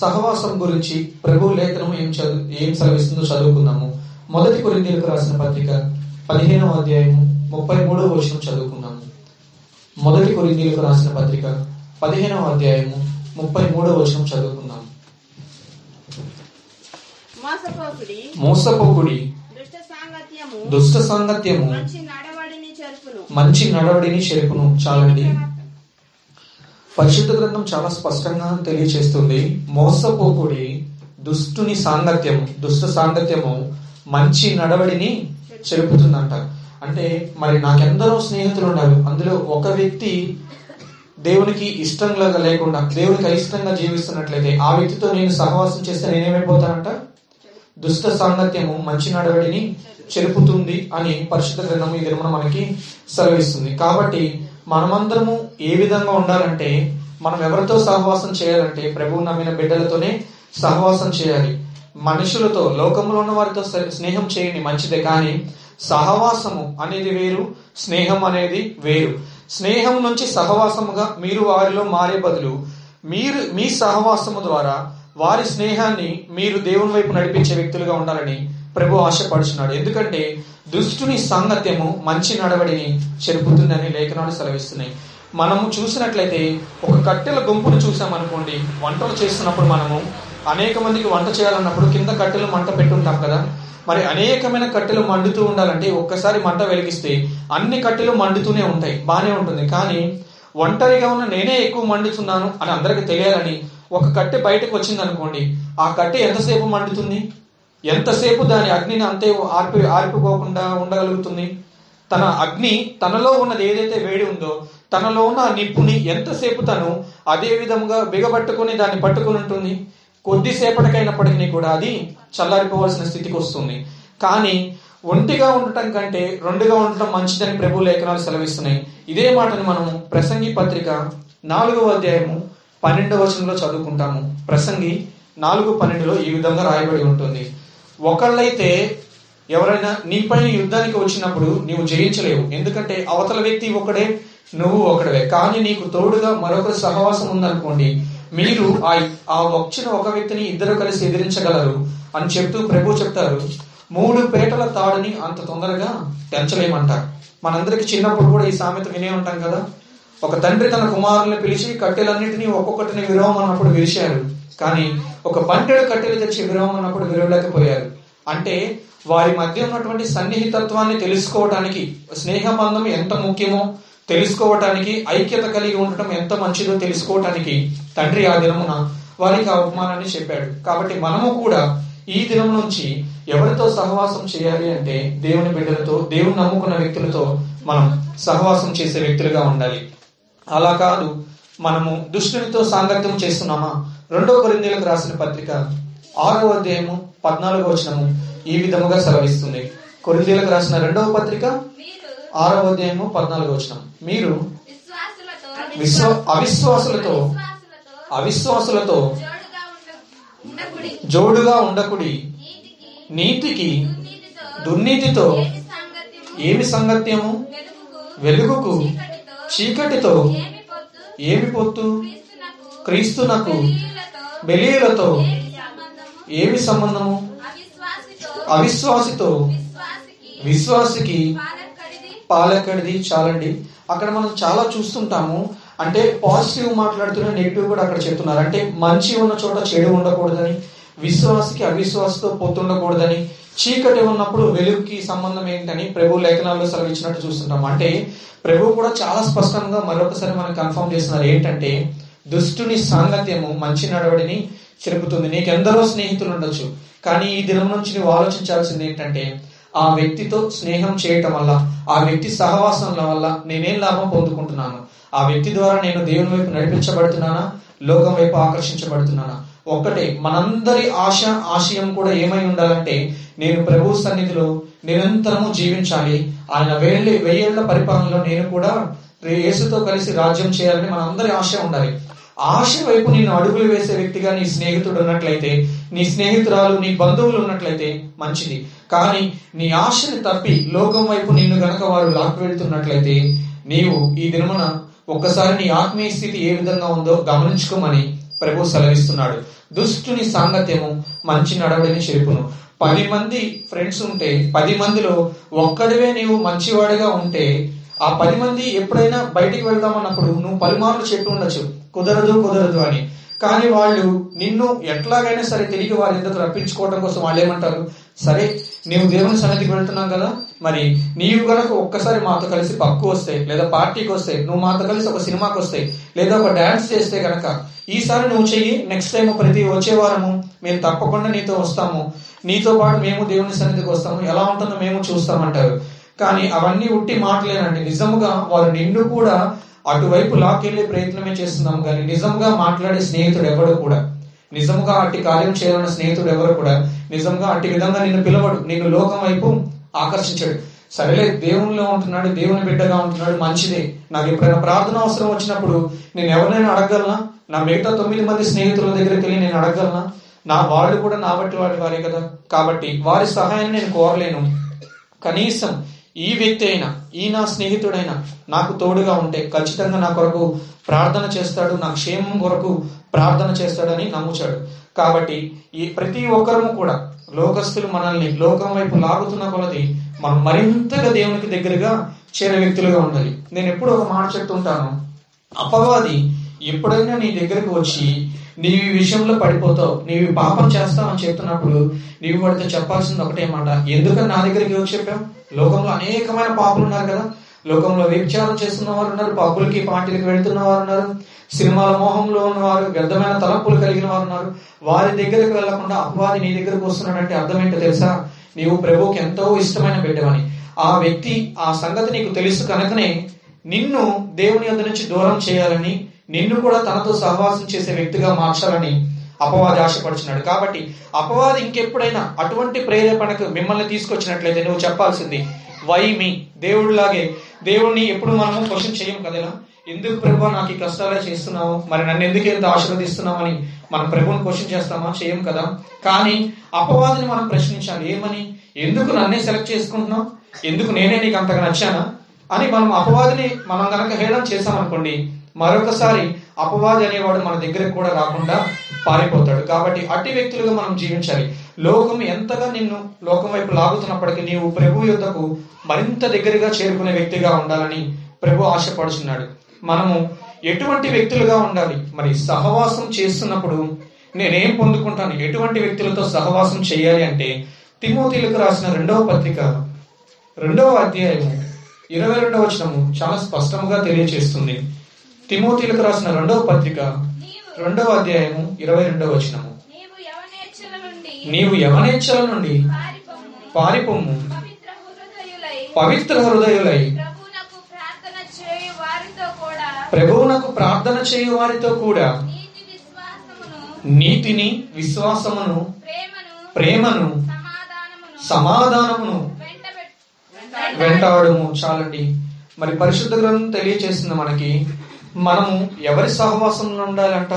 సహవాసం గురించి ప్రభు లేఖనం ఏం చదువు ఏం సెలవిస్తుందో చదువుకుందాము. మొదటి కొరిందీలకు రాసిన పత్రిక పదిహేనవ అధ్యాయము ముప్పై మూడవ వచనం చదువుకుందాము. మొదటి కొరిందీలకు రాసిన పత్రిక పదిహేనవ అధ్యాయము ముప్పై మూడవ వచనం చదువుకుందాం మోసపోకుడి దుష్ట సాంగత్యము మంచి నడవడిని చెరుపును. చాలండి. పరిశుద్ధ గ్రంథం చాలా స్పష్టంగా తెలియచేస్తుంది. మోసపోకుడి దుష్టుని సాంగత్యము దుష్ట సాంగత్యము మంచి నడవడిని చెరుపుతుందంట. అంటే మరి నాకెందరో స్నేహితులు ఉన్నారు. అందులో ఒక వ్యక్తి దేవునికి ఇష్టంగా లేకుండా దేవునికి అయిష్టంగా జీవిస్తున్నట్లయితే ఆ వ్యక్తితో నేను సహవాసం చేస్తే నేనేమైపోతానంట? దుష్ట సాంగత్యము మంచి నడవడిని చెరుపుతుంది అని పరిశుద్ధ గ్రంథం ఈ దినమున మనకి సెలవిస్తుంది. కాబట్టి మనమందరము ఏ విధంగా ఉండాలంటే మనం ఎవరితో సహవాసం చేయాలంటే ప్రభువు నమ్మిన బిడ్డలతోనే సహవాసం చేయాలి. మనుషులతో లోకంలో ఉన్న వారితో స్నేహం చేయండి మంచిదే. కానీ సహవాసము అనేది వేరు స్నేహం అనేది వేరు. స్నేహం నుంచి సహవాసముగా మీరు వారిలో మారే బదులు మీరు మీ సహవాసము ద్వారా వారి స్నేహాన్ని మీరు దేవుని వైపు నడిపించే వ్యక్తులుగా ఉండాలని ప్రభు ఆశపడుచున్నాడు. ఎందుకంటే దుష్టుని సాంగత్యము మంచి నడవడిని చెరుపుతుందని లేఖనాలు సెలవిస్తున్నాయి. మనము చూసినట్లయితే ఒక కట్టెల గుంపును చూసామనుకోండి వంటలు చేస్తున్నప్పుడు మనము అనేక మందికి వంట చేయాలన్నప్పుడు కింద కట్టెలు మంట పెట్టుంటాం కదా. మరి అనేకమైన కట్టెలు మండుతూ ఉండాలంటే ఒక్కసారి మంట వెలిగిస్తే అన్ని కట్టెలు మండుతూనే ఉంటాయి బాగానే ఉంటుంది. కానీ ఒంటరిగా ఉన్న నేనే ఎక్కువ మండుతున్నాను అని అందరికి తెలియాలని ఒక కట్టె బయటకు వచ్చింది అనుకోండి ఆ కట్టె ఎంతసేపు మండుతుంది? ఎంతసేపు దాని అగ్నిని అంతే ఆర్పి ఆర్పుకోకుండా ఉండగలుగుతుంది? తన అగ్ని తనలో ఉన్నది ఏదైతే వేడి ఉందో తనలో ఉన్న నిప్పుని ఎంతసేపు తను అదే విధముగా బిగబట్టుకుని దాన్ని పట్టుకుని ఉంటుంది? కొద్దిసేపటికైనప్పటికీ కూడా అది చల్లారిపోవాల్సిన స్థితికి వస్తుంది. కానీ ఒంటిగా ఉండటం కంటే రెండుగా ఉండటం మంచిదని ప్రభు లేఖనాలు సెలవిస్తున్నాయి. ఇదే మాటను మనము ప్రసంగి పత్రిక నాలుగవ అధ్యాయము పన్నెండవ వచనంలో చదువుకుంటాము. ప్రసంగి నాలుగు పన్నెండులో ఈ విధంగా రాయబడి ఉంటుంది. ఒకళ్ళైతే ఎవరైనా నీపైన యుద్ధానికి వచ్చినప్పుడు నీవు జయించలేవు. ఎందుకంటే అవతల వ్యక్తి ఒకడే నువ్వు ఒకడవే. కానీ నీకు తోడుగా మరొకరి సహవాసం ఉందనుకోండి మీరు ఆ వచ్చిన ఒక వ్యక్తిని ఇద్దరు కలిసి ఎదిరించగలరు అని చెప్తూ ప్రభు చెప్తారు. మూడు పేటల తాడుని అంత తొందరగా తెంచలేమంటారు మనందరికి చిన్నప్పుడు కూడా ఈ సామెత వినే ఉంటాం కదా. ఒక తండ్రి తన కుమారుల్ని పిలిచి కట్టెలన్నింటినీ ఒక్కొక్కటిని విరవం అన్నప్పుడు విరిచారు కానీ ఒక బంటెడు కట్టెలు తెచ్చి విరవం అన్నప్పుడు విరవలేకపోయారు. అంటే వారి మధ్య ఉన్నటువంటి సన్నిహితత్వాన్ని తెలుసుకోవడానికి స్నేహబంధం ఎంత ముఖ్యమో తెలుసుకోవటానికి ఐక్యత కలిగి ఉండటం ఎంత మంచిదో తెలుసుకోవటానికి తండ్రి ఆ దినమున వారికి ఆ ఉపమానాన్ని చెప్పాడు. కాబట్టి మనము కూడా ఈ దినం నుంచి ఎవరితో సహవాసం చేయాలి అంటే దేవుని బిడ్డలతో దేవుని నమ్ముకున్న వ్యక్తులతో మనం సహవాసం చేసే వ్యక్తులుగా ఉండాలి. అలా కాదు మనము దుష్టునితో సాంగత్యం చేస్తున్నామా? రెండో కొరిందీలకు రాసిన పత్రిక ఆరో అధ్యాయము పద్నాలుగో వచనము ఈ విధముగా సెలవిస్తుంది. కొరిందీలకు రాసిన రెండవ పత్రిక ఆరవ ఆరో అధ్యాయము పద్నాలుగో వచనం. మీరు విశ్వ అవిశ్వాసులతో అవిశ్వాసులతో జోడుగా ఉండకుడి. నీతికి దుర్నీతితో ఏమి సంగత్యము? వెలుగుకు చీకటితో ఏమి పొత్తు? క్రీస్తునకు క్రీస్తునకు బెలీయులతో ఏమి సంబంధము? అవిశ్వాసితో విశ్వాసికి పాలక్కడిది చాలండి. అక్కడ మనం చాలా చూస్తుంటాము. అంటే పాజిటివ్ మాట్లాడుతున్న నెగిటివ్ కూడా అక్కడ చెప్తున్నారు. అంటే మంచి ఉన్న చోట చెడు ఉండకూడదని విశ్వాసికి అవిశ్వాసతో పొత్తుండకూడదని చీకటి ఉన్నప్పుడు వెలుగుకి సంబంధం ఏంటని ప్రభు లేఖనాల్లో సెలవిచ్చినట్టు చూస్తుంటాం అంటే ప్రభు కూడా చాలా స్పష్టంగా మరొకసారి మనకు కన్ఫర్మ్ చేస్తున్నారు. ఏంటంటే దుష్టుని సాంగత్యము మంచి నడవడిని చెరుపుతుంది. నీకెందరో స్నేహితులు ఉండొచ్చు కానీ ఈ దినం నుంచి నువ్వు ఆలోచించాల్సింది ఏంటంటే ఆ వ్యక్తితో స్నేహం చేయటం వల్ల ఆ వ్యక్తి సహవాసం వల్ల నేనేం లాభం పొందుకుంటున్నాను? ఆ వ్యక్తి ద్వారా నేను దేవుని వైపు నడిపించబడుతున్నానా? లోకం వైపు ఆకర్షించబడుతున్నానా? ఒక్కటే మనందరి ఆశ ఆశయం కూడా ఏమై ఉండాలంటే నేను ప్రభు సన్నిధిలో నిరంతరము జీవించాలి. ఆయన వేళ్ళ వెయ్యేళ్ళ పరిపాలనలో నేను కూడా యేసుతో కలిసి రాజ్యం చేయాలని మనందరి ఆశ ఉండాలి. ఆశ వైపు నేను అడుగులు వేసే వ్యక్తిగా నీ స్నేహితుడు ఉన్నట్లయితే నీ స్నేహితురాలు నీ బంధువులు ఉన్నట్లయితే మంచిది. కానీ నీ ఆశని తప్పి లోకం వైపు నిన్ను గనక వారు లాక్కు వెళ్తున్నట్లయితే నీవు ఈ దినమున ఒక్కసారి నీ ఆత్మీయ స్థితి ఏ విధంగా ఉందో గమనించుకోమని ప్రభు సెలవిస్తున్నాడు. దుష్టుని సాంగత్యము మంచి నడవడిని చెప్పును పది మంది ఫ్రెండ్స్ ఉంటే పది మందిలో ఒక్కడివే నీవు మంచివాడిగా ఉంటే ఆ పది మంది ఎప్పుడైనా బయటికి వెళ్దామన్నప్పుడు నువ్వు పలుమార్లు చెప్పి ఉండొచ్చు. కుదరదు కుదరదు అని. కానీ వాళ్ళు నిన్ను ఎట్లాగైనా సరే తిరిగి వారి ఎందుకు రప్పించుకోవడం కోసం వాళ్ళు ఏమంటారు? సరే నీవు దేవుని సన్నిధికి వెళ్తున్నావు కదా? మరి నీవు కనుక ఒక్కసారి మాతో కలిసి పక్కు వస్తే లేదా పార్టీకి వస్తే నువ్వు మాతో కలిసి ఒక సినిమాకి వస్తే లేదా ఒక డాన్స్ చేస్తే కనుక ఈసారి నువ్వు చెయ్యి నెక్స్ట్ టైం ప్రతి వచ్చే వారము మేము తప్పకుండా నీతో వస్తాము. నీతో పాటు మేము దేవుని సన్నిధికి వస్తాము. ఎలా ఉంటుందో మేము చూస్తామంటారు. కానీ అవన్నీ ఉట్టి మాటలేనండి. నిజముగా వారు నిన్ను కూడా అటువైపు లాక్కెళ్ళే ప్రయత్నమే చేస్తున్నాం కానీ నిజంగా మాట్లాడే స్నేహితుడు ఎవడు కూడా? నిజంగా అట్టి కార్యం చేయాలన్న స్నేహితుడు ఎవరు కూడా? నిజంగా అట్టి విధంగా నిన్ను పిలవడు నిన్ను లోకం వైపు ఆకర్షించాడు. సరేలే దేవునిలో ఉంటున్నాడు దేవుని బిడ్డగా ఉంటున్నాడు మంచిదే. నాకు ఎప్పుడైనా ప్రార్థన అవసరం వచ్చినప్పుడు నేను ఎవరినైనా అడగగలనా? నా మిగతా తొమ్మిది మంది స్నేహితుల దగ్గరికి వెళ్ళి నేను అడగగలనా? నా వాళ్ళు కూడా నా బట్టి వాడి వారే కదా. కాబట్టి వారి సహాయాన్ని నేను కోరలేను. కనీసం ఈ వ్యక్తి అయినా ఈ నా స్నేహితుడైనా నాకు తోడుగా ఉంటే ఖచ్చితంగా నా కొరకు ప్రార్థన చేస్తాడు నా క్షేమం కొరకు ప్రార్థన చేస్తాడని నమ్ముచాడు. కాబట్టి ఈ ప్రతి ఒక్కరము కూడా లోకస్తులు మనల్ని లోకం వైపు లాగుతున్న కొలది మనం మరింతగా దేవునికి దగ్గరగా చేరే వ్యక్తులుగా ఉండాలి. నేను ఎప్పుడు ఒక మాట చెప్తుంటాను. అపవాది ఎప్పుడైనా నీ దగ్గరకు వచ్చి నీవు ఈ విషయంలో పడిపోతావు నీవు పాపం పాపం చేస్తావని చెప్తున్నప్పుడు నీవు వాడితో చెప్పాల్సింది ఒకటే మాట. ఎందుకని నా దగ్గరికి వచ్చి చెప్పావు? లోకంలో అనేకమైన పాపులు ఉన్నారు కదా. లోకంలో వ్యభిచారం చేస్తున్న వారు ఉన్నారు పబ్బులకి పార్టీలకు వెళ్తున్న వారు ఉన్నారు సినిమాల మోహంలో ఉన్నవారు వ్యర్థమైన తలంపులు కలిగిన వారు ఉన్నారు. వారి దగ్గరకు వెళ్ళకుండా అపవాది నీ దగ్గరకు వస్తున్నాడంటే అర్థం ఏంటో తెలుసా? నీవు ప్రభువుకి ఎంతో ఇష్టమైన బిడ్డవని. ఆ వ్యక్తి ఆ సంగతి నీకు తెలుసు కనుకనే నిన్ను దేవుని యొద్ద నుంచి దూరం చేయాలని నిన్ను కూడా తనతో సహవాసం చేసే వ్యక్తిగా మార్చాలని అపవాది ఆశపడుచున్నాడు. కాబట్టి అపవాది ఇంకెప్పుడైనా అటువంటి ప్రేరేపణకు మిమ్మల్ని తీసుకొచ్చినట్లయితే నువ్వు చెప్పాల్సింది వై మీ దేవుడిలాగే దేవుణ్ణి ఎప్పుడు మనము క్వశ్చన్ చేయం కదలా ఎందుకు ప్రభు నాకు ఈ కష్టాలే చేస్తున్నావు? మరి నన్ను ఎందుకు ఎంత ఆశీర్వదిస్తున్నావు? అని మనం ప్రభుని క్వశ్చన్ చేస్తామా? చేయం కదా. కానీ అపవాదిని మనం ప్రశ్నించాలి. ఏమని? ఎందుకు నన్నే సెలెక్ట్ చేసుకుంటున్నావు? ఎందుకు నేనే నీకు అంతగా నచ్చానా? అని మనం అపవాదిని మనం గనక హేళన చేసామనుకోండి మరొకసారి అపవాది అనేవాడు మన దగ్గరకు కూడా రాకుండా పారిపోతాడు. కాబట్టి అట్టి వ్యక్తులుగా మనం జీవించాలి. లోకం ఎంతగా నిన్ను లోకం వైపు లాగుతున్నప్పటికీ నీవు ప్రభు యుద్ధకు మరింత దగ్గరగా చేరుకునే వ్యక్తిగా ఉండాలని ప్రభు ఆశపడుచున్నాడు. మనము ఎటువంటి వ్యక్తులుగా ఉండాలి? మరి సహవాసం చేస్తున్నప్పుడు నేనేం పొందుకుంటాను? ఎటువంటి వ్యక్తులతో సహవాసం చేయాలి అంటే తిమోతిలకు రాసిన రెండవ పత్రిక రెండవ అధ్యాయం ఇరవై రెండవ వచనము చాలా స్పష్టంగా తెలియజేస్తుంది తిమోతిలకు రాసిన రెండవ పత్రిక రెండవ అధ్యాయము ఇరవై రెండవ వచనము. నీవు యవనేచ్ఛల నుండి పారిపోము పవిత్ర హృదయులై. ప్రభువునకు ప్రార్థన చేయు వారితో కూడా నీతిని విశ్వాసమును ప్రేమను సమాధానమును వెంటాడము. చాలండి. మరి పరిశుద్ధ గ్రంథం తెలియచేస్తుంది మనకి. మనము ఎవరి సహవాసంలో ఉండాలంట?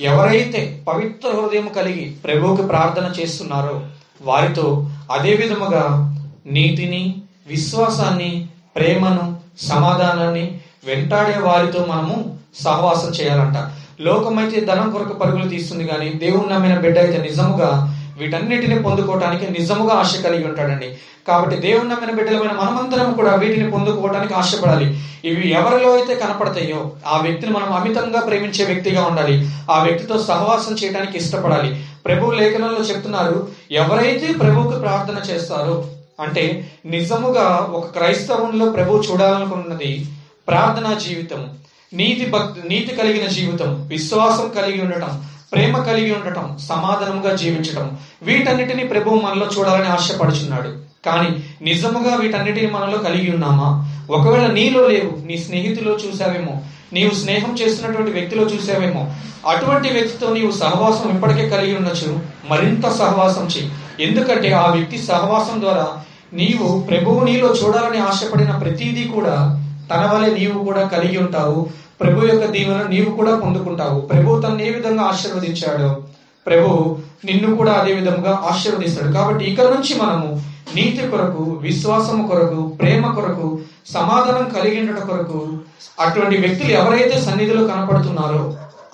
ఎవరైతే పవిత్ర హృదయం కలిగి ప్రభువుకి ప్రార్థన చేస్తున్నారో వారితో అదే విధముగా నీతిని విశ్వాసాన్ని ప్రేమను సమాధానాన్ని వెంటాడే వారితో మనము సహవాసం చేయాలంట. లోకమైతే ధనం కొరకు పరుగులు తీస్తుంది కానీ దేవుణ్ణి నమ్మిన బిడ్డ అయితే నిజముగా వీటన్నిటిని పొందుకోవటానికి నిజముగా ఆశ కలిగి ఉంటాడండి. కాబట్టి దేవుని నమ్మిన బిడ్డలమైన మనమంతరం కూడా వీటిని పొందుకోవడానికి ఆశపడాలి. ఇవి ఎవరిలో అయితే కనపడతాయో ఆ వ్యక్తిని మనం అమితంగా ప్రేమించే వ్యక్తిగా ఉండాలి. ఆ వ్యక్తితో సహవాసం చేయడానికి ఇష్టపడాలి. ప్రభు లేఖనంలో చెప్తున్నారు ఎవరైతే ప్రభువుకు ప్రార్థన చేస్తారో అంటే నిజముగా ఒక క్రైస్తవంలో ప్రభు చూడాలనుకున్నది ప్రార్థనా జీవితం నీతి భక్తి నీతి కలిగిన జీవితం విశ్వాసం కలిగి ఉండటం ప్రేమ కలిగి ఉండటం సమాధానంగా జీవించటం వీటన్నిటిని ప్రభువు మనలో చూడాలని ఆశపడుచున్నాడు. కానీ నిజముగా వీటన్నిటిని మనలో కలిగి ఉన్నామా? ఒకవేళ నీలో లేవు నీ స్నేహితులో చూసావేమో నీవు స్నేహం చేస్తున్నటువంటి వ్యక్తిలో చూసావేమో అటువంటి వ్యక్తితో నీవు సహవాసం ఇప్పటికే కలిగి ఉండొచ్చు. మరింత సహవాసం చేయి. ఎందుకంటే ఆ వ్యక్తి సహవాసం ద్వారా నీవు ప్రభువు నీలో చూడాలని ఆశపడిన ప్రతిదీ కూడా తన వలె నీవు కూడా కలిగి ఉంటావు. ప్రభు యొక్క దీవెన నీవు కూడా పొందుకుంటావు. ప్రభు తను ఏ విధంగా ఆశీర్వదించాడో. ప్రభు నిన్ను కూడా అదే విధంగా ఆశీర్వదిస్తాడు. కాబట్టి ఇక్కడ నుంచి మనము నీతి కొరకు విశ్వాసము కొరకు ప్రేమ కొరకు సమాధానం కలిగి ఉండట కొరకు అటువంటి వ్యక్తులు ఎవరైతే సన్నిధిలో కనపడుతున్నారో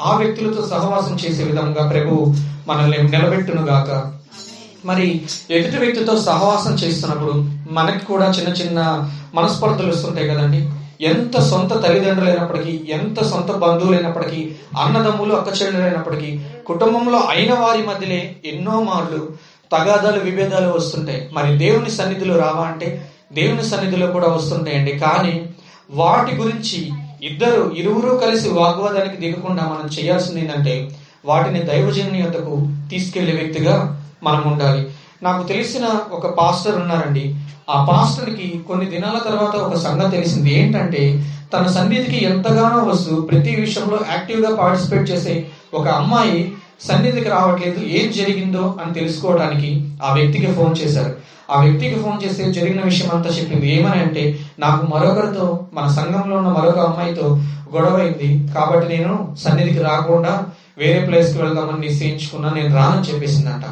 ఆ వ్యక్తులతో సహవాసం చేసే విధంగా ప్రభు మనల్ని నిలబెట్టును గాక మరి ఎదుటి వ్యక్తితో సహవాసం చేస్తున్నప్పుడు మనకి కూడా చిన్న చిన్న మనస్పర్ధలు వస్తుంటాయి కదండి. ఎంత సొంత తల్లిదండ్రులైనప్పటికీ ఎంత సొంత బంధువులైనప్పటికీ అన్నదమ్ములు అక్కచెల్లెలైనప్పటికీ కుటుంబంలో అయిన వారి మధ్యనే ఎన్నో మార్లు తగాదాలు విభేదాలు వస్తుంటాయి. మరి దేవుని సన్నిధిలో రావా అంటే? దేవుని సన్నిధిలో కూడా వస్తుంటాయండి. కానీ వాటి గురించి ఇద్దరు ఇరువురు కలిసి వాగ్వాదానికి దిగకుండా మనం చేయాల్సింది ఏంటంటే వాటిని దైవజనుని యొద్దకు తీసుకెళ్ళే వ్యక్తిగా మనం ఉండాలి. నాకు తెలిసిన ఒక పాస్టర్ ఉన్నారండి. ఆ పాస్టర్కి కొన్ని దినాల తర్వాత ఒక సంగతి తెలిసింది. ఏంటంటే తన సన్నిధికి ఎంతగానో వస్తూ ప్రతి విషయంలో యాక్టివ్గా పార్టిసిపేట్ చేసే ఒక అమ్మాయి సన్నిధికి రావట్లేదు ఏం జరిగిందో అని తెలుసుకోవడానికి ఆ వ్యక్తికి ఫోన్ చేశారు. ఆ వ్యక్తికి ఫోన్ చేస్తే జరిగిన విషయం అంతా చెప్పింది. ఏమని అంటే నాకు మరొకరితో మన సంఘంలో ఉన్న మరొక అమ్మాయితో గొడవ అయింది. కాబట్టి నేను సన్నిధికి రాకుండా వేరే ప్లేస్కి వెళ్దామని నిశ్చయించుకున్నా నేను రానని చెప్పేసిందంట.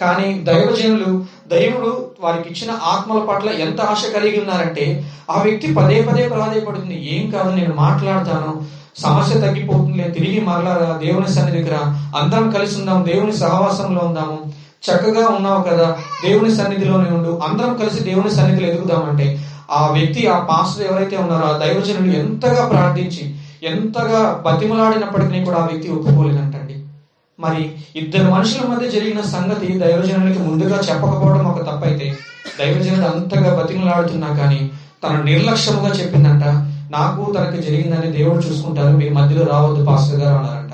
కానీ దైవజనులు దైవుడు వారికి ఇచ్చిన ఆత్మల పట్ల ఎంత ఆశ కలిగి ఉన్నారంటే ఆ వ్యక్తి పదే పదే ప్రాధాయపడుతుంది ఏం కాదు నేను మాట్లాడతాను. సమస్య తగ్గిపోతుంది. తిరిగి మరలా దేవుని సన్ని దగ్గర అందరం కలిసి ఉందాం దేవుని సహవాసంలో ఉందాము. చక్కగా ఉన్నావు కదా. దేవుని సన్నిధిలోనే ఉండు. అందరం కలిసి దేవుని సన్నిధిలో ఎదుగుదామంటే ఆ వ్యక్తి ఆ పాస్టర్ ఎవరైతే ఉన్నారో ఆ దైవజనుడు ఎంతగా ప్రార్థించి ఎంతగా బతిమలాడినప్పటికీ కూడా ఆ వ్యక్తి ఒప్పుకోలేదంట. మరి ఇద్దరు మనుషుల మధ్య జరిగిన సంగతి దైవజనుడికి ముందుగా చెప్పకపోవడం ఒక తప్పైతే దైవజనుడు అంతగా బతిమలాడుతున్నా కానీ తను నిర్లక్ష్యముగా చెప్పిందంట నాకు తనకి జరిగిందని దేవుడు చూసుకుంటారు మీ మధ్యలో రావద్దు పాస్టర్ గారు అన్నారంట.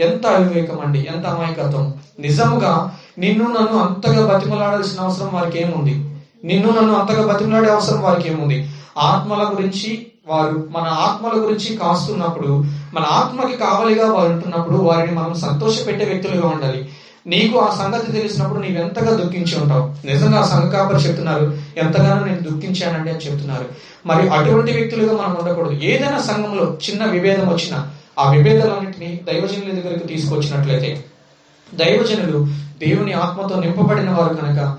ఎంత అవివేకం అండి ఎంత అమాయకత్వం. నిజముగా నిన్ను నన్ను అంతగా బతిమలాడాల్సిన అవసరం వారికి ఏముంది? నిన్ను నన్ను అంతగా బతిమలాడే అవసరం వారికి ఏముంది? ఆత్మల గురించి వారు మన ఆత్మల గురించి కాస్తున్నప్పుడు మన ఆత్మకి కావలిగా వారు ఉంటున్నప్పుడు వారిని మనం సంతోషపెట్టే వ్యక్తులుగా ఉండాలి. నీకు ఆ సంగతి తెలిసినప్పుడు నీవు ఎంతగా దుఃఖించి ఉంటావు? నిజంగా ఆ సంఘ కాపరి చెప్తున్నారు ఎంతగానో నేను దుఃఖించానండి అని చెప్తున్నారు. మరి అటువంటి వ్యక్తులుగా మనం ఉండకూడదు. ఏదైనా సంఘంలో చిన్న విభేదం వచ్చినా ఆ విభేదాలన్నింటినీ దైవజనుల దగ్గరకు తీసుకొచ్చినట్లయితే దైవజనులు దేవుని ఆత్మతో నింపబడిన వారు కనుక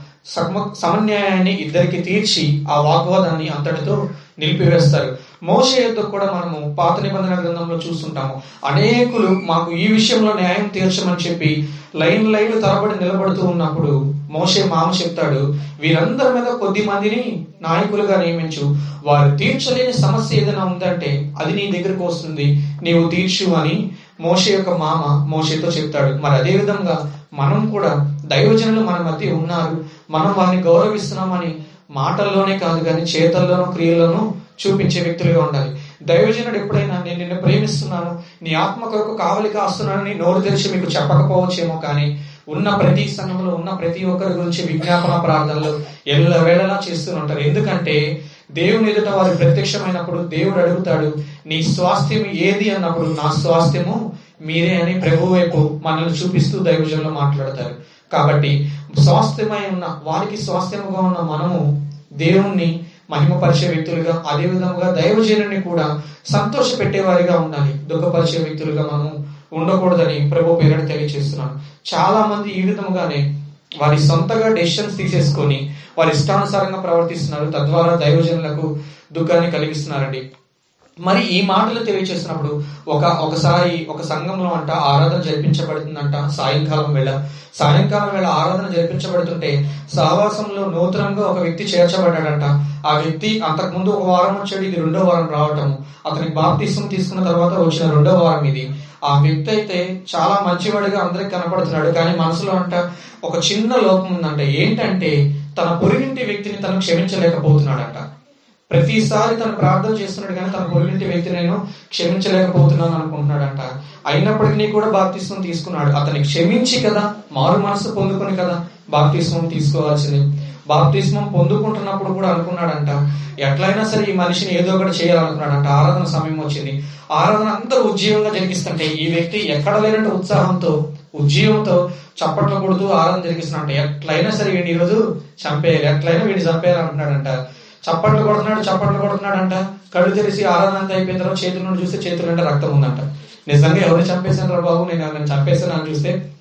సమన్యాయాన్ని ఇద్దరికి తీర్చి ఆ వాగ్వాదాన్ని అంతటితో నిలిపివేస్తారు. మోస కూడా మనము పాత నిబంధన గ్రంథంలో చూస్తుంటాము. అనేకులు మాకు ఈ విషయంలో న్యాయం తీర్చమని చెప్పి లైన్ లైన్ తరబడి నిలబడుతూ ఉన్నప్పుడు మోసే మామ చెప్తాడు వీరందరి మీద కొద్ది మందిని నాయకులుగా నియమించు. వారు తీర్చలేని సమస్య ఏదైనా ఉందంటే అది నీ దగ్గరకు వస్తుంది. నీవు తీర్చు అని మోసే యొక్క మామ మోసేతో చెప్తాడు. మరి అదే విధంగా మనం కూడా దైవజనులు మన మధ్య ఉన్నారు. మనం వారిని గౌరవిస్తున్నామని మాటల్లోనే కాదు కానీ చేతల్లోనూ క్రియల్లోనూ చూపించే వ్యక్తులుగా ఉండాలి. దైవజనుడు ఎప్పుడైనా నేను నిన్ను ప్రేమిస్తున్నాను నీ ఆత్మ కొరకు కావలి కాస్తున్నానని నోరు తెరిచి మీకు చెప్పకపోవచ్చేమో కానీ ఉన్న ప్రతి సంఘంలో ఉన్న ప్రతి ఒక్కరి గురించి విజ్ఞాపన ప్రార్థనలు ఎల్లవేళలా వేళలా ఉంటారు. ఎందుకంటే దేవుని ఎదుట వారు ప్రత్యక్షమైనప్పుడు దేవుడు అడుగుతాడు నీ స్వాస్థ్యం ఏది? అన్నప్పుడు నా స్వాస్థ్యము మీరే అని ప్రభు వైపు మనల్ని చూపిస్తూ దైవజనులు మాట్లాడతారు. కాబట్టి స్వాస్థ్యమై ఉన్న వారికి స్వాస్థ్యముగా ఉన్న మనము దేవుణ్ణి మహిమపరిచే వ్యక్తులుగా అదే విధముగా దైవజనుని కూడా సంతోష పెట్టేవారిగా ఉండాలి. దుఃఖపరిచే వ్యక్తులుగా మనం ఉండకూడదని ప్రభు పేరుని తెలియజేస్తున్నాను చాలా మంది ఈ విధముగానే వారి సొంతగా డెసిషన్స్ తీసేసుకొని వారి ఇష్టానుసారంగా ప్రవర్తిస్తున్నారు. తద్వారా దైవజనులకు దుఃఖాన్ని కలిగిస్తున్నారండి. మరి ఈ మాటలు తెలియచేసినప్పుడు ఒక ఒకసారి ఒక సంఘంలో అంట ఆరాధన జరిపించబడుతుందంట. సాయంకాలం వేళ. సాయంకాలం వేళ ఆరాధన జరిపించబడుతుంటే సహవాసంలో నూతనంగా ఒక వ్యక్తి చేర్చబడ్డాడంట. ఆ వ్యక్తి అంతకుముందు ఒక వారం వచ్చాడు ఇది రెండో వారం రావటం అతనికి బాప్తీసం తీసుకున్న తర్వాత వచ్చిన రెండో వారం ఇది. ఆ వ్యక్తి అయితే చాలా మంచివాడిగా అందరికి కనపడుతున్నాడు. కానీ మనసులో అంట ఒక చిన్న లోపం ఉందంట. ఏంటంటే తన పొరిగింటి వ్యక్తిని తను క్షమించలేకపోతున్నాడంట. ప్రతిసారి తను ప్రార్థన చేస్తున్నాడు కానీ తన పొరుగింటి వ్యక్తి నేను క్షమించలేకపోతున్నాను అనుకుంటున్నాడంట. అయినప్పటికీ కూడా బాప్తిస్వం తీసుకున్నాడు. అతని క్షమించి కదా మారు మనసు పొందుకొని కదా బాప్తిస్వం తీసుకోవాల్సింది. బాప్తిస్మం పొందుకుంటున్నప్పుడు కూడా అనుకున్నాడంట ఎట్లయినా సరే ఈ మనిషిని ఏదో ఒకటి చేయాలనుకున్నాడంట. ఆరాధన సమయం వచ్చింది. ఆరాధన అంతా ఉజ్జీవంగా జరిగిస్తుంటే ఈ వ్యక్తి ఎక్కడ లేనంటే ఉత్సాహంతో ఉజ్జీవంతో చప్పట్లు కొడుతూ ఆరాధన జరిగిస్తున్నాడంట. ఎట్లయినా సరే వీడిని ఈరోజు చంపేయాలి ఎట్లయినా వీడిని చంపేయాలి అంటున్నాడంట చప్పట్లు కొడుతున్నాడు చప్పట్లు కొడుతున్నాడంట. కళ్ళు తెరిచి ఆరాధనంత అయిపోయిన తర్వాత చేతుల నుండి చూస్తే చేతుల అంటే రక్తం ఉందంట. నిజంగా ఎవరిని చంపేశాను రా బాబు? నేను ఎవరిని చంపేశాను అని చూస్తే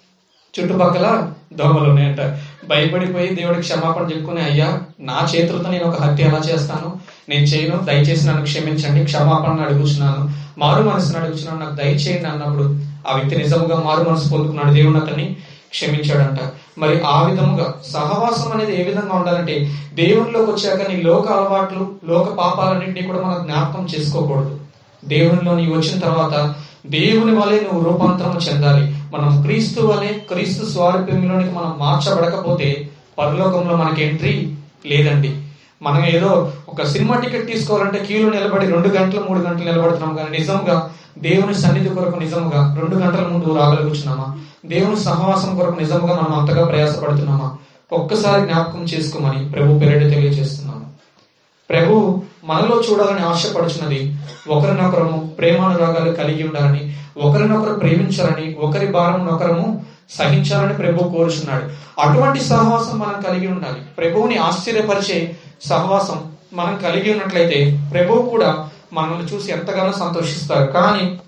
చుట్టుపక్కల దొంగలు ఉన్నాయంట. భయపడిపోయి దేవుడికి క్షమాపణ చెప్పుకుని అయ్యా నా చేతులతో నేను ఒక హత్య ఎలా చేస్తాను? నేను చేయను. దయచేసి నన్ను క్షమించండి. క్షమాపణ అడుగుచున్నాను. మారు మనసును అడుగుచున్నాను. నాకు దయచేయండి అన్నప్పుడు ఆ వ్యక్తి నిజముగా మారు మనసు పొందుకున్నాడు. దేవుని అతన్ని క్షమించాడంట. మరి ఆ విధముగా సహవాసం అనేది ఏ విధంగా ఉండాలంటే దేవునిలోకి వచ్చాక నీ లోక అలవాట్లు లోక పాపాలన్నింటినీ కూడా మనం జ్ఞాపకం చేసుకోకూడదు. దేవునిలో నీ వచ్చిన తర్వాత దేవుని వలె నువ్వు రూపాంతరం చెందాలి. మనం క్రీస్తు వలె క్రీస్తు స్వారూప్యంలోనికి మనం మార్చబడకపోతే పరలోకంలో మనకి ఎంట్రీ లేదండి. మనం ఏదో ఒక సినిమా టికెట్ తీసుకోవాలంటే క్యూలో నిలబడి రెండు గంటలు మూడు గంటలు నిలబడుతున్నాం కానీ నిజంగా దేవుని సన్నిధి కొరకు నిజంగా రెండు గంటల ముందు రాగలుగుతున్నామా దేవుని సహవాసం కొరకు నిజంగా మనం అంతగా ప్రయాసపడుతున్నామా? ఒక్కసారి జ్ఞాపకం చేసుకోమని ప్రభు పేరిట తెలియజేస్తున్నాము ప్రభు మనలో చూడాలని ఆశపడుచున్నది ఒకరినొకరము ప్రేమానురాగాలు కలిగి ఉండాలని ఒకరినొకరు ప్రేమించాలని ఒకరి భారం ఒకరము సహించాలని ప్రభు కోరుచున్నాడు. అటువంటి సహవాసం మనం కలిగి ఉండాలి. ప్రభువుని ఆశ్చర్యపరిచే సహవాసం మనం కలిగి ఉన్నట్లయితే ప్రభువు కూడా మనల్ని చూసి ఎంతగానో సంతోషిస్తారు. కానీ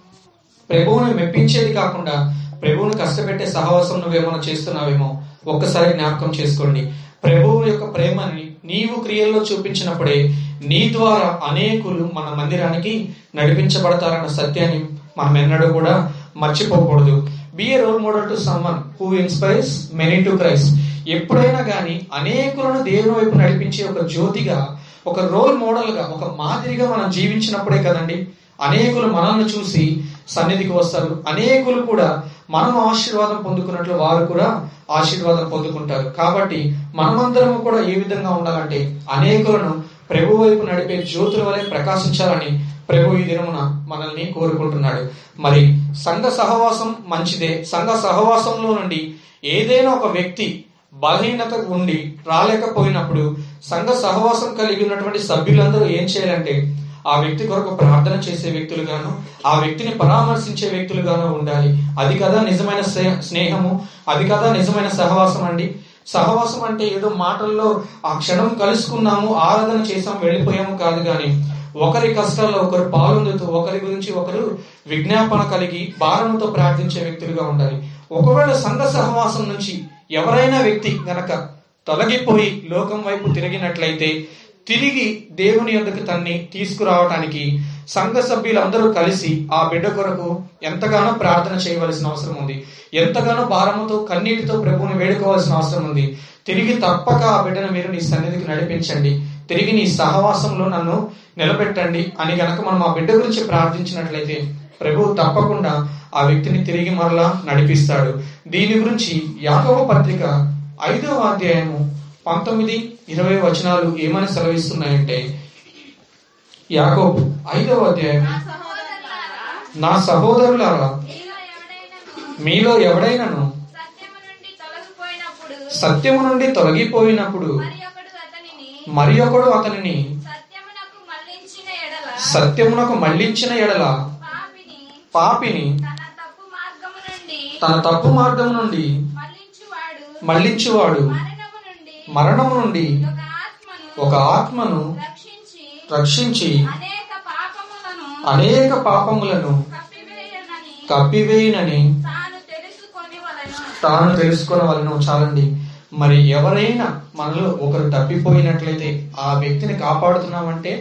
ప్రభువుని మెప్పించేది కాకుండా ప్రభువుని కష్టపెట్టే సహవాసం నువ్వేమైనా చేస్తున్నావేమో ఒక్కసారి జ్ఞాపకం చేసుకోండి. ప్రభువు యొక్క ప్రేమని నీవు క్రియల్లో చూపించినప్పుడే నీ ద్వారా అనేకులు మన మందిరానికి నడిపించబడతారన్న సత్యాన్ని మనం ఎన్నడూ కూడా మర్చిపోకూడదు. Be a role model to someone who inspires many to Christ ఎప్పుడైనా కానీ అనేకులను దేవుని వైపు నడిపించే ఒక జ్యోతిగా ఒక రోల్ మోడల్గా ఒక మాదిరిగా మనం జీవించినప్పుడే కదండి అనేకులు మనల్ని చూసి సన్నిధికి వస్తారు. అనేకులు కూడా మనం ఆశీర్వాదం పొందుకున్నట్లు వారు కూడా ఆశీర్వాదం పొందుకుంటారు. కాబట్టి మనమందరం కూడా ఏ విధంగా ఉండాలంటే అనేకులను ప్రభు వైపు నడిపే జ్యోతుల వలె ప్రకాశించాలని ప్రభు ఈ దినమున మనల్ని కోరుకుంటున్నాడు. మరి సంఘ సహవాసం మంచిదే. సంఘ సహవాసంలో నుండి ఏదైనా ఒక వ్యక్తి బలహీనత ఉండి రాలేకపోయినప్పుడు సంఘ సహవాసం కలిగి ఉన్నటువంటి సభ్యులందరూ ఏం చేయాలంటే ఆ వ్యక్తి కొరకు ప్రార్థన చేసే వ్యక్తులుగాను ఆ వ్యక్తిని పరామర్శించే వ్యక్తులుగాను ఉండాలి. అది కదా నిజమైన స్నేహము అది కదా నిజమైన సహవాసం అండి. సహవాసం అంటే ఏదో మాటల్లో ఆ క్షణం కలుసుకున్నాము ఆరాధన చేసాం వెళ్ళిపోయాము కాదు కానీ ఒకరి కష్టాల్లో ఒకరు పాల్గొందుతూ ఒకరి గురించి ఒకరు విజ్ఞాపన కలిగి భారంతో ప్రార్థించే వ్యక్తులుగా ఉండాలి. ఒకవేళ సంఘ సహవాసం నుంచి ఎవరైనా వ్యక్తి గనక తొలగిపోయి లోకం వైపు తిరిగినట్లయితే తిరిగి దేవుని యొద్దకు తన్ని తీసుకురావటానికి సంఘ సభ్యులందరూ కలిసి ఆ బిడ్డ కొరకు ఎంతగానో ప్రార్థన చేయవలసిన అవసరం ఉంది. ఎంతగానో భారముతో కన్నీటితో ప్రభువుని వేడుకోవాల్సిన అవసరం ఉంది. తిరిగి తప్పక ఆ బిడ్డను మీరు నీ సన్నిధికి నడిపించండి. తిరిగి నీ సహవాసంలో నన్ను నిలబెట్టండి అని గనక మనం ఆ బిడ్డ గురించి ప్రార్థించినట్లయితే ప్రభు తప్పకుండా ఆ వ్యక్తిని తిరిగి మరలా నడిపిస్తాడు. దీని గురించి యాకవ పత్రిక ఐదవ అధ్యాయము పంతొమ్మిది ఇరవై వచనాలు ఏమని సెలవిస్తున్నాయంటే యాకోబు ఐదవ అధ్యాయం. నా సహోదరులారా మీలో ఎవడైనను సత్యము నుండి తొలగిపోయినప్పుడు మరి ఒకడు అతనిని సత్యమునకు మళ్ళించిన ఎడల పాపిని తన తప్పు మార్గం నుండి మళ్ళించువాడు మరణము నుండి ఒక ఆత్మను రక్షించి అనేక పాపములను కప్పివేయనని కప్పివేయునని తాను తెలుసుకున్న వలన చాలండి. మరి ఎవరైనా మనలో ఒకరు తప్పిపోయినట్లయితే ఆ వ్యక్తిని కాపాడుతున్నామంటే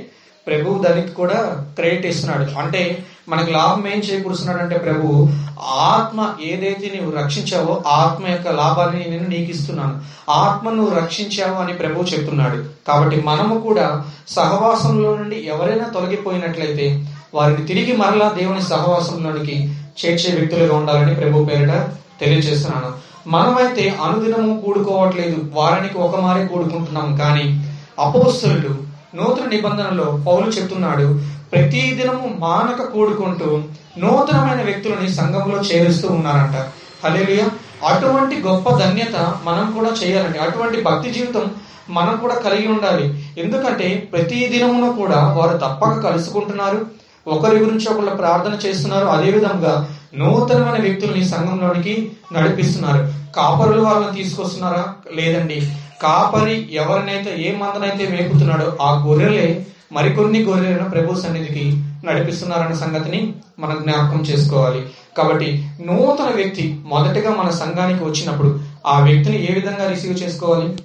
ప్రభువు దానికి కూడా క్రెడిట్ ఇస్తున్నాడు. అంటే మనకు లాభం ఏం చేకూరుస్తున్నాడు అంటే ప్రభు ఆత్మ ఏదైతే నీవు రక్షించావో ఆత్మ యొక్క లాభాన్ని నేను నీకు ఇస్తున్నాను. ఆత్మ నువ్వు రక్షించావు అని ప్రభు చెప్తున్నాడు. కాబట్టి మనము కూడా సహవాసంలో నుండి ఎవరైనా తొలగిపోయినట్లయితే వారిని తిరిగి మరలా దేవుని సహవాసంలోనికి చేర్చే వ్యక్తులుగా ఉండాలని ప్రభు పేరిట తెలియజేస్తున్నాను. మనమైతే అనుదినము కూడుకోవట్లేదు వారానికి ఒక మారే కూడుకుంటున్నాం కానీ అపోస్తులు నూతన నిబంధనలో పౌలు చెప్తున్నాడు ప్రతి దినము మానక కూడుకుంటూ నూతనమైన వ్యక్తులని సంఘంలో చేరుస్తూ ఉన్నారంట. హల్లెలూయా. అటువంటి గొప్ప ధన్యత మనం కూడా చేయాలండి. అటువంటి భక్తి జీవితం మనం కూడా కలిగి ఉండాలి. ఎందుకంటే ప్రతి దినమును కూడా వారు తప్పక కలుసుకుంటున్నారు. ఒకరి గురించి ఒకళ్ళు ప్రార్థన చేస్తున్నారు. అదేవిధంగా నూతనమైన వ్యక్తుల్ని సంఘంలోనికి నడిపిస్తున్నారు. కాపరులు వాళ్ళని తీసుకొస్తున్నారా? లేదండి. కాపరి ఎవరినైతే ఏ మందనైతే మేపుతున్నాడో ఆ గొర్రెలే మరికొన్ని గొర్రెలను ప్రభు సన్నిధికి నడిపిస్తున్నారన్న సంగతిని మనం జ్ఞాపకం చేసుకోవాలి. కాబట్టి నూతన వ్యక్తి మొదటగా మన సంఘానికి వచ్చినప్పుడు ఆ వ్యక్తిని ఏ విధంగా రిసీవ్ చేసుకోవాలి?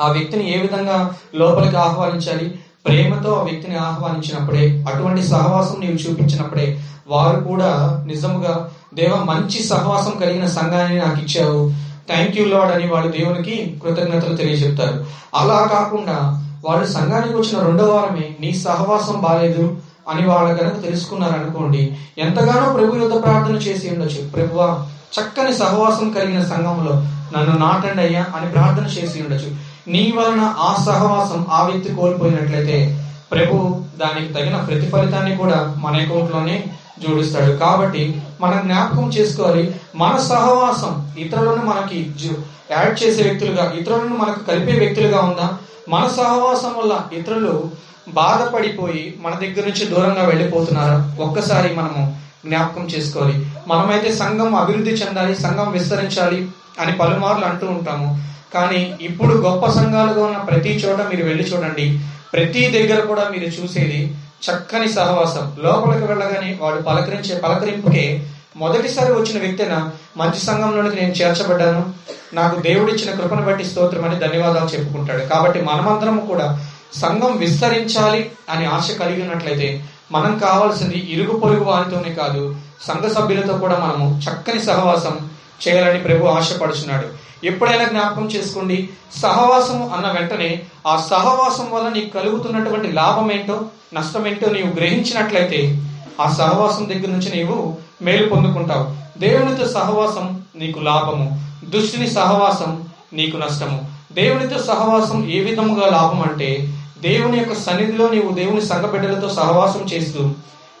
ఆ వ్యక్తిని ఏ విధంగా లోపలికి ఆహ్వానించాలి? ప్రేమతో ఆ వ్యక్తిని ఆహ్వానించినప్పుడే అటువంటి సహవాసం నీవు చూపించినప్పుడే వారు కూడా నిజముగా దేవ మంచి సహవాసం కలిగిన సంఘాన్ని నాకు ఇచ్చావు. థ్యాంక్ యూ లాడ్ అని వాళ్ళు దేవునికి కృతజ్ఞతలు తెలియజెప్తారు. అలా కాకుండా వారు సంఘానికి వచ్చిన రెండో వారమే నీ సహవాసం బాలేదు అని వాళ్ళ కనుక తెలుసుకున్నారు అనుకోండి ఎంతగానో ప్రభు యుద్ధ ప్రార్థన చేసి ఉండొచ్చు. ప్రభువా చక్కని సహవాసం కలిగిన సంఘంలో నన్ను నాటండి అయ్యా అని ప్రార్థన చేసి ఉండొచ్చు. నీ వలన ఆ సహవాసం ఆ వ్యక్తి కోల్పోయినట్లయితే ప్రభు దానికి తగిన ప్రతిఫలితాన్ని కూడా మన అకౌంట్లోనే జోడిస్తాడు. కాబట్టి మనం జ్ఞాపకం చేసుకోవాలి మన సహవాసం ఇతరులను మనకి జు- యాడ్ చేసే వ్యక్తులుగా ఇతరులను మనకు కలిపే వ్యక్తులుగా ఉందా? మన సహవాసం వల్ల ఇతరులు బాధపడిపోయి మన దగ్గర నుంచి దూరంగా వెళ్ళిపోతున్నారు? ఒక్కసారి మనము జ్ఞాపకం చేసుకోవాలి. మనమైతే సంఘం అభివృద్ధి చెందాలి సంఘం విస్తరించాలి అని పలుమార్లు అంటూ ఉంటాము. కానీ ఇప్పుడు గొప్ప సంఘాలుగా ఉన్న ప్రతి చోట మీరు వెళ్ళి చూడండి. ప్రతి దగ్గర కూడా మీరు చూసేది చక్కని సహవాసం. లోపలికి వెళ్ళగానే వాళ్ళు పలకరించే పలకరింపుకే మొదటిసారి వచ్చిన వ్యక్తిన? మంచి సంఘంలోనికి నేను చేర్చబడ్డాను. నాకు దేవుడిచ్చిన కృపను బట్టి స్తోత్రం అని ధన్యవాదాలు చెప్పుకుంటాడు. కాబట్టి మనమందరం కూడా సంఘం విస్తరించాలి అని ఆశ కలిగి ఉన్నట్లయితే మనం కావాల్సింది ఇరుగు పొరుగు వారితోనే కాదు సంఘ సభ్యులతో కూడా మనము చక్కని సహవాసం చేయాలని ప్రభు ఆశపడుచున్నాడు. ఎప్పుడైనా జ్ఞాపకం చేసుకోండి సహవాసము అన్న వెంటనే ఆ సహవాసం వల్ల నీకు కలుగుతున్నటువంటి లాభం ఏంటో నష్టం ఏంటో నీవు గ్రహించినట్లయితే ఆ సహవాసం దగ్గర నుంచి నీవు మేలు పొందుకుంటావు. దేవునితో సహవాసం నీకు లాభము. దుష్టిని సహవాసం నీకు నష్టము. దేవునితో సహవాసం ఏ విధముగా లాభం అంటే దేవుని యొక్క సన్నిధిలో నీవు దేవుని సంఘ బిడ్డలతో సహవాసం చేస్తూ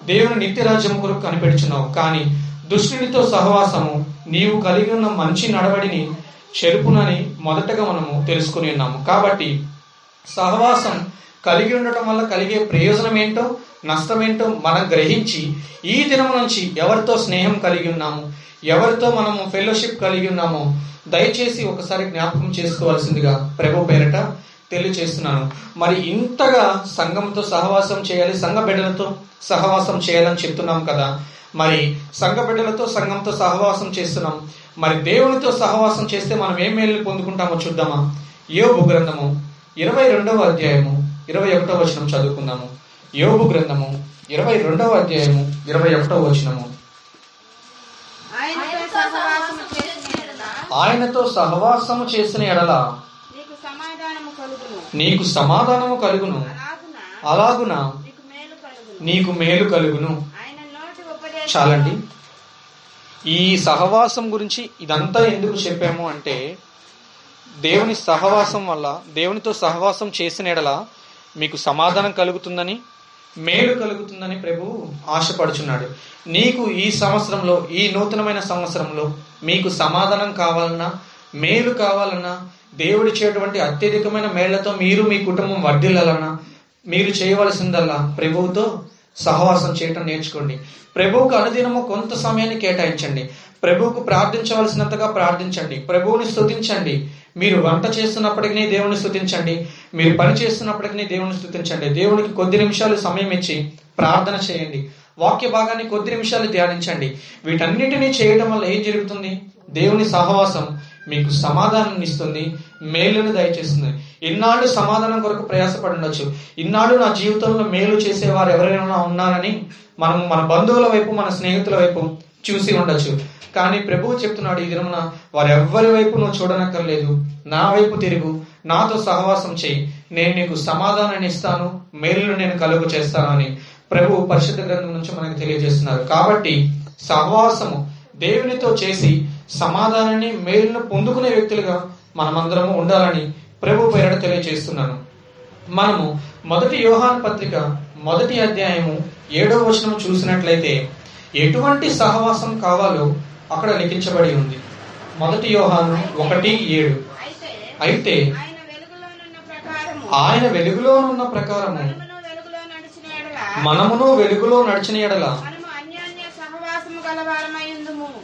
దేవుని నిత్యరాజ్యం కొరకు కనిపెడుచున్నావు. కానీ దుష్టునితో సహవాసము నీవు కలిగి ఉన్న మంచి నడవడిని చెరుపునని మొదటగా మనము తెలుసుకుని ఉన్నాము. కాబట్టి సహవాసం కలిగి ఉండటం వల్ల కలిగే ప్రయోజనం ఏంటో నష్టమేంటో మనం గ్రహించి ఈ దినం నుంచి ఎవరితో స్నేహం కలిగి ఉన్నాము? ఎవరితో మనము ఫెలోషిప్ కలిగి ఉన్నామో? దయచేసి ఒకసారి జ్ఞాపకం చేసుకోవాల్సిందిగా ప్రభు పేరట తెలియచేస్తున్నాను. మరి ఇంతగా సంఘంతో సహవాసం చేయాలి సంఘ బిడ్డలతో సహవాసం చేయాలని చెప్తున్నాం కదా. మరి సంఘ బిడ్డలతో సంఘంతో సహవాసం చేస్తున్నాం. మరి దేవునితో సహవాసం చేస్తే మనం ఏం మేలు పొందుకుంటామో చూద్దామా? యోబు గ్రంథము ఇరవై రెండవ అధ్యాయము ఇరవై ఒకటో వచనం చదువుకుందాము. యోబు గ్రంథము ఇరవై రెండవ అధ్యాయము ఇరవై ఒకటో వచనము. ఆయనతో సహవాసము చేసిన ఎడల నీకు సమాధానము కలుగును. అలాగున? నీకు మేలు కలుగును. చాలండి. ఈ సహవాసం గురించి ఇదంతా ఎందుకు చెప్పాము అంటే దేవుని సహవాసం వల్ల దేవునితో సహవాసం చేసిన ఎడల మీకు సమాధానం కలుగుతుందని మేలు కలుగుతుందని ప్రభువు ఆశపడుచున్నాడు. నీకు ఈ సంవత్సరంలో ఈ నూతనమైన సంవత్సరంలో మీకు సమాధానం కావాలన్నా మేలు కావాలన్నా దేవుడిచ్చేటువంటి అత్యధికమైన మేళ్ళతో మీరు మీ కుటుంబం వర్ధిల్లాలన్నా మీరు చేయవలసిందల్లా ప్రభువుతో సహవాసం చేయటం నేర్చుకోండి. ప్రభువుకు అనుదినము కొంత సమయాన్ని కేటాయించండి. ప్రభువుకు ప్రార్థించవలసినంతగా ప్రార్థించండి. ప్రభువుని స్తుతించండి. మీరు వంట చేస్తున్నప్పటికీ దేవుని స్థుతించండి మీరు పని చేస్తున్నప్పటికీ దేవుని స్థుతించండి దేవునికి కొద్ది నిమిషాలు సమయం ఇచ్చి ప్రార్థన చేయండి. వాక్య భాగాన్ని కొద్ది నిమిషాలు ధ్యానించండి. వీటన్నిటినీ చేయడం వల్ల ఏం జరుగుతుంది? దేవుని సహవాసం మీకు సమాధానం ఇస్తుంది మేలును దయచేస్తుంది. ఇన్నాళ్ళు సమాధానం కొరకు ప్రయాసపడి ఉండొచ్చు. ఇన్నాళ్ళు నా జీవితంలో మేలు చేసేవారు ఎవరైనా ఉన్నారని మనం మన బంధువుల వైపు మన స్నేహితుల వైపు చూసి ఉండొచ్చు. కానీ ప్రభువు చెప్తున్నాడు ఈ దినమున వారెవ్వరి వైపు నువ్వు చూడనక్కర్లేదు. నా వైపు తిరుగు నాతో సహవాసం చేయి. నేను నీకు సమాధానాన్ని ఇస్తాను మేలును నేను కలుగు చేస్తానని ప్రభు పరిశుద్ధ గ్రంథం నుంచి మనకు తెలియజేస్తున్నారు. కాబట్టి సహవాసము దేవునితో చేసి సమాధానాన్ని మేలును పొందుకునే వ్యక్తులుగా మనమందరము ఉండాలని ప్రభు పేరట తెలియజేస్తున్నాను. మనము మొదటి యోహాన్ పత్రిక మొదటి అధ్యాయము ఏడవ వచనం చూసినట్లయితే ఎటువంటి సహవాసం కావాలో అక్కడ లిఖించబడి ఉంది. మొదటి యోహాను ఒకటి ఏడు. అయితే ఆయన వెలుగులోనున్న ప్రకారము ప్రకారము మనమును వెలుగులో నడిచిన యెడల ఎడల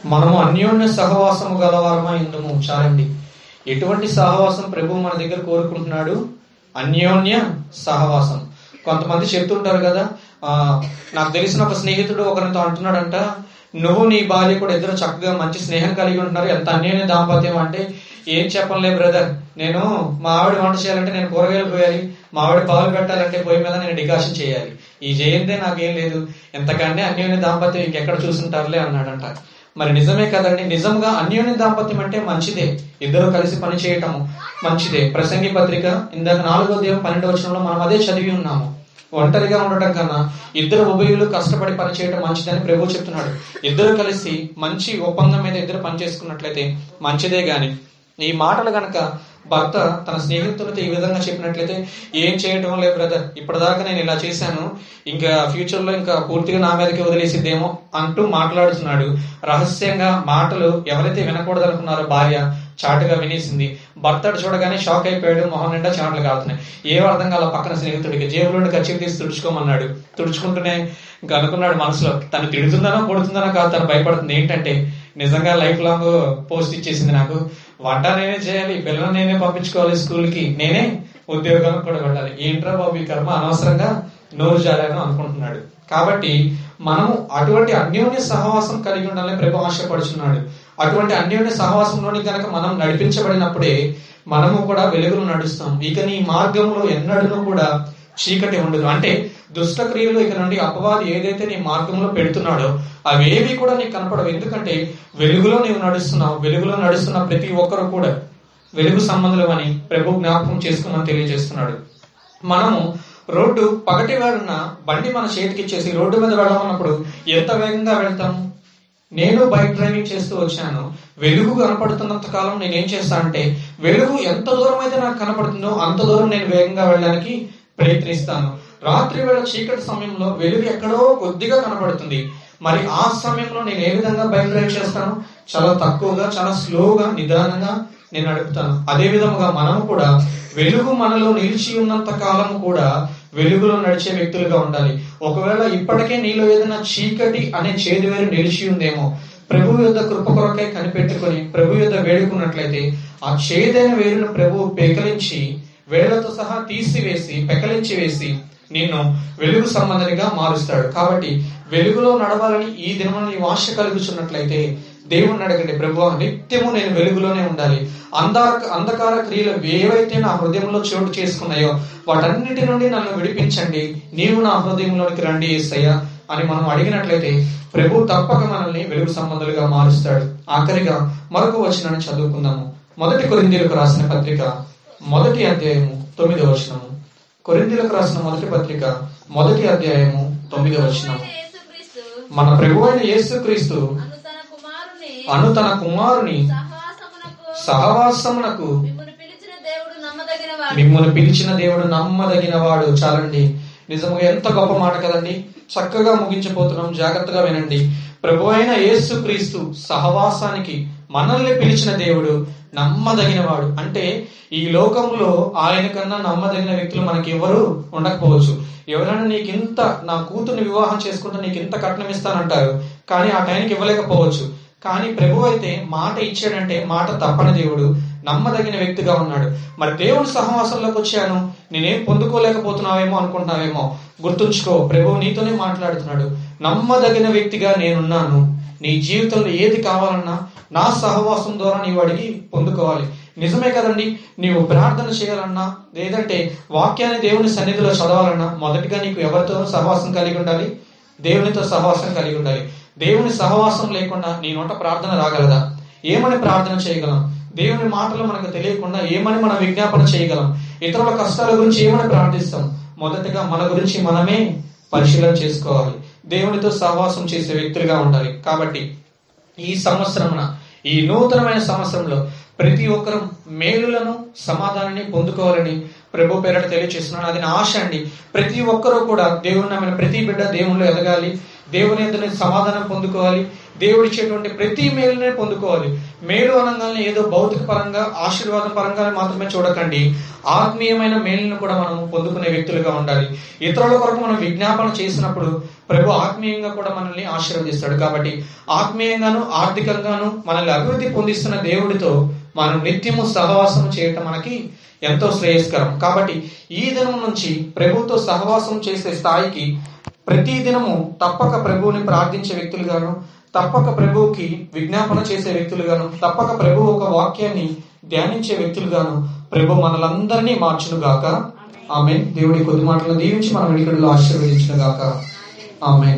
మనము అన్యోన్య సహవాసము గలవారమై ఉందుము చాలండి. ఎటువంటి సహవాసం ప్రభు మన దగ్గర కోరుకుంటున్నాడు? అన్యోన్య సహవాసం. కొంతమంది చెప్తుంటారు కదా నాకు తెలిసిన ఒక స్నేహితుడు ఒకరితో అంటున్నాడంట నువ్వు నీ భార్య కూడా ఇద్దరు చక్కగా మంచి స్నేహం కలిగి ఉంటున్నారు. ఎంత అన్యోన్య దాంపత్యం అంటే ఏం చెప్పనులే బ్రదర్ నేను మా ఆవిడ వంట చేయాలంటే నేను కూరగాయలు పోయాలి మా ఆవిడ పాలు పెట్టాలంటే పొయ్యి మీద నేను డికాషన్ చేయాలి. ఈ చేయందే నాకేం లేదు. ఎంతకంటే అన్యోన్య దాంపత్యం ఇంకెక్కడ చూసుంటారులే అన్నాడంట. మరి నిజమే కదండి. నిజంగా అన్యోన్య దాంపత్యం అంటే మంచిదే. ఇద్దరు కలిసి పని చేయటము మంచిదే. ప్రసంగి పత్రిక ఇందాక నాలుగో దేవం పన్నెండు వచనంలో మనం అదే చదివి ఉన్నాము. ఒంటరిగా ఉండటం కన్నా ఇద్దరు ఉభయులు కష్టపడి పనిచేయడం మంచిదని ప్రభు చెప్తున్నాడు. ఇద్దరు కలిసి మంచి ఒప్పందం మీద ఇద్దరు పని చేసుకున్నట్లయితే మంచిదే గాని. ఈ మాటలు గనక భర్త తన స్నేహితులతో ఈ విధంగా చెప్పినట్లయితే ఏం చేయటం లేదు బ్రదర్. ఇప్పటిదాకా నేను ఇలా చేశాను. ఇంకా ఫ్యూచర్లో ఇంకా పూర్తిగా నా మీదకి వదిలేసిద్దేమో అంటూ మాట్లాడుతున్నాడు. రహస్యంగా మాటలు ఎవరైతే వినకూడదనుకున్నారో భార్య చాటుగా వినేసింది. భర్తడు చూడగానే షాక్ అయిపోయాడు మొహం నిండా చాటలు కాలుతున్నాయి. ఏం అర్థం కాల పక్కన స్నేహితుడికి? జేబులోని ఖర్చు తీసి తుడుచుకోమన్నాడు. తుడుచుకుంటూనే ఇంకా అనుకున్నాడు మనసులో తను తిడుతుందనో కొడుతుందనో కాదు తను భయపడుతుంది. ఏంటంటే నిజంగా లైఫ్ లాంగ్ పోస్ట్ ఇచ్చేసింది నాకు. వంట నేనే చేయాలి పిల్లలు నేనే పంపించుకోవాలి స్కూల్కి. నేనే ఉద్యోగం కూడా వెళ్ళాలి. ఏంట్రా బాబు ఈ కర్మ? అనవసరంగా నోరు జారాను అనుకుంటున్నాడు. కాబట్టి మనం అటువంటి అన్యోన్య సహవాసం కలిగి ఉండాలని ప్రభు ఆశపడుచున్నాడు. అటువంటి అన్యోన్య సహవాసంలోని కనుక మనం నడిపించబడినప్పుడే మనము కూడా వెలుగులో నడుస్తాం. ఇక నీ మార్గంలో ఎన్నడూ కూడా చీకటి ఉండదు. అంటే దుష్ట క్రియలు ఇక నుండి అపవాది ఏదైతే నీ మార్గంలో పెడుతున్నాడో అవేవి కూడా నీకు కనపడవు. ఎందుకంటే వెలుగులో నీవు నడుస్తున్నావు. వెలుగులో నడుస్తున్న ప్రతి ఒక్కరు కూడా వెలుగు సంబంధులు అని ప్రభు జ్ఞాపకం చేసుకున్నాను తెలియజేస్తున్నాడు. మనము రోడ్డు పగటి వేళన బండి మన చేతికి ఇచ్చేసి రోడ్డు మీద వెళ్ళమన్నప్పుడు ఎంత వేగంగా వెళ్తాము నేను బైక్ డ్రైవింగ్ చేస్తూ వచ్చాను. వెలుగు కనపడుతున్నంత కాలం నేను ఏం చేస్తానంటే వెలుగు ఎంత దూరం అయితే నాకు కనపడుతుందో అంత దూరం నేను వేగంగా వెళ్ళడానికి ప్రయత్నిస్తాను. రాత్రి వేళ చీకటి సమయంలో వెలుగు ఎక్కడో కొద్దిగా కనపడుతుంది. మరి ఆ సమయంలో నేను ఏ విధంగా బైక్ డ్రైవ్ చేస్తాను? చాలా తక్కువగా చాలా స్లోగా నిదానంగా నేను నడుపుతాను. అదే విధముగా మనము కూడా వెలుగు మనలో నిలిచి ఉన్నంత కాలం కూడా వెలుగులో నడిచే వ్యక్తులుగా ఉండాలి. ఒకవేళ ఇప్పటికే నీలో ఏదైనా చీకటి అనే చేదు వేరు నిలిచి ఉందేమో ప్రభు యొద్ద కృప కొరకై కనిపెట్టుకొని ప్రభు యొద్ద వేడుకున్నట్లయితే ఆ చేదైన వేరును ప్రభు పెకలించి వేళ్ళతో సహా తీసివేసి పెకలించి వేసి నిన్ను వెలుగు సంబంధనిగా మారుస్తాడు. కాబట్టి వెలుగులో నడవాలని ఈ దినమున నీ ఆశ కలుగుచున్నట్లయితే దేవుణ్ణి అడగండి ప్రభు నిత్యము నేను వెలుగులోనే ఉండాలి. అంధార అంధకార క్రియలు ఏవైతే నా హృదయంలో చోటు చేసుకున్నాయో వాటన్నిటి నుండి నన్ను విడిపించండి. నీవు నా హృదయంలోనికి రండి ఏసయ్యా అని మనం అడిగినట్లయితే ప్రభు తప్పక మనల్ని వెలుగు సంబంధులుగా మారుస్తాడు. ఆఖరిగా మరొక వచనాన్ని చదువుకుందాము. మొదటి కొరిందీలకు రాసిన పత్రిక మొదటి అధ్యాయము తొమ్మిదో వచనము. కొరిందీలకు రాసిన మొదటి పత్రిక మొదటి అధ్యాయము తొమ్మిదో వచనము. మన ప్రభు అయిన యేసుక్రీస్తు అను తన కుమారుని సహవాసమునకు మిమ్మల్ని పిలిచిన దేవుడు నమ్మదగిన వాడు చాలండి. నిజంగా ఎంత గొప్ప మాట కదండి. చక్కగా ముగించబోతున్నాం. జాగ్రత్తగా వినండి. ప్రభు అయిన యేసు క్రీస్తు సహవాసానికి మనల్ని పిలిచిన దేవుడు నమ్మదగిన వాడు అంటే ఈ లోకంలో ఆయన కన్నా నమ్మదగిన వ్యక్తులు మనకి ఎవరు ఉండకపోవచ్చు. ఎవరైనా నీకు ఇంత నా కూతుర్ని వివాహం చేసుకుంటే నీకు ఇంత కట్నం ఇస్తానంటారు. కానీ ఆ టైంకి ఇవ్వలేకపోవచ్చు. కానీ ప్రభు అయితే మాట ఇచ్చాడంటే మాట తప్పని దేవుడు నమ్మదగిన వ్యక్తిగా ఉన్నాడు. మరి దేవుడి సహవాసంలోకి వచ్చాను నేనేం పొందుకోలేకపోతున్నావేమో అనుకుంటున్నావేమో గుర్తుంచుకో ప్రభు నీతోనే మాట్లాడుతున్నాడు. నమ్మదగిన వ్యక్తిగా నేనున్నాను. నీ జీవితంలో ఏది కావాలన్నా నా సహవాసం ద్వారా నీవు అడిగి పొందుకోవాలి. నిజమే కదండి నీవు ప్రార్థన చేయాలన్నా లేదంటే వాక్యాన్ని దేవుని సన్నిధిలో చదవాలన్నా మొదటిగా నీకు ఎవరితో సహవాసం కలిగి ఉండాలి? దేవునితో సహవాసం కలిగి ఉండాలి. దేవుని సహవాసం లేకుండా నీ నోట ప్రార్థన రాగలదా? ఏమని ప్రార్థన చేయగలం? దేవుని మాటలు మనకు తెలియకుండా ఏమని మనం విజ్ఞాపన చేయగలం? ఇతరుల కష్టాల గురించి ఏమని ప్రార్థిస్తాం? మొదటగా మన గురించి మనమే పరిశీలన చేసుకోవాలి. దేవునితో సహవాసం చేసే వ్యక్తులుగా ఉండాలి. కాబట్టి ఈ సంవత్సరమున ఈ నూతనమైన సంవత్సరంలో ప్రతి ఒక్కరూ మేలులను సమాధానాన్ని పొందుకోవాలని ప్రభు పేరట తెలియచేస్తున్నాను. అది నా ఆశ అండి. ప్రతి ఒక్కరూ కూడా దేవుని నమ్మిన ప్రతి బిడ్డ దేవునిలో ఎదగాలి. దేవుని ఎదురు సమాధానం పొందుకోవాలి. దేవుడిచ్చేటువంటి ప్రతి మేలునే పొందుకోవాలి. మేలు అనగానే ఏదో భౌతిక పరంగా ఆశీర్వాదం పరంగానే మాత్రమే చూడకండి. ఆత్మీయమైన మేలును కూడా మనం పొందుకునే వ్యక్తులుగా ఉండాలి. ఇతరుల కొరకు మనం విజ్ఞాపన చేసినప్పుడు ప్రభు ఆత్మీయంగా కూడా మనల్ని ఆశీర్వదిస్తాడు కాబట్టి ఆత్మీయంగాను ఆర్థికంగాను మనల్ని అభివృద్ధి పొందిస్తున్న దేవుడితో మనం నిత్యము సహవాసం చేయటం మనకి ఎంతో శ్రేయస్కరం. కాబట్టి ఈ దినం నుంచి ప్రభుతో సహవాసం చేసే స్థాయికి ప్రతి దినము తప్పక ప్రభువుని ప్రార్థించే వ్యక్తులుగాను తప్పక ప్రభువుకి విజ్ఞాపన చేసే వ్యక్తులుగాను తప్పక ప్రభు ఒక వాక్యాన్ని ధ్యానించే వ్యక్తులుగాను ప్రభు మనలందరినీ మార్చును గాక ఆమె దేవుడి కొద్ది మాటలను దీవించి మన వెనుకడిలో ఆశీర్వదించిన గాక ఆమె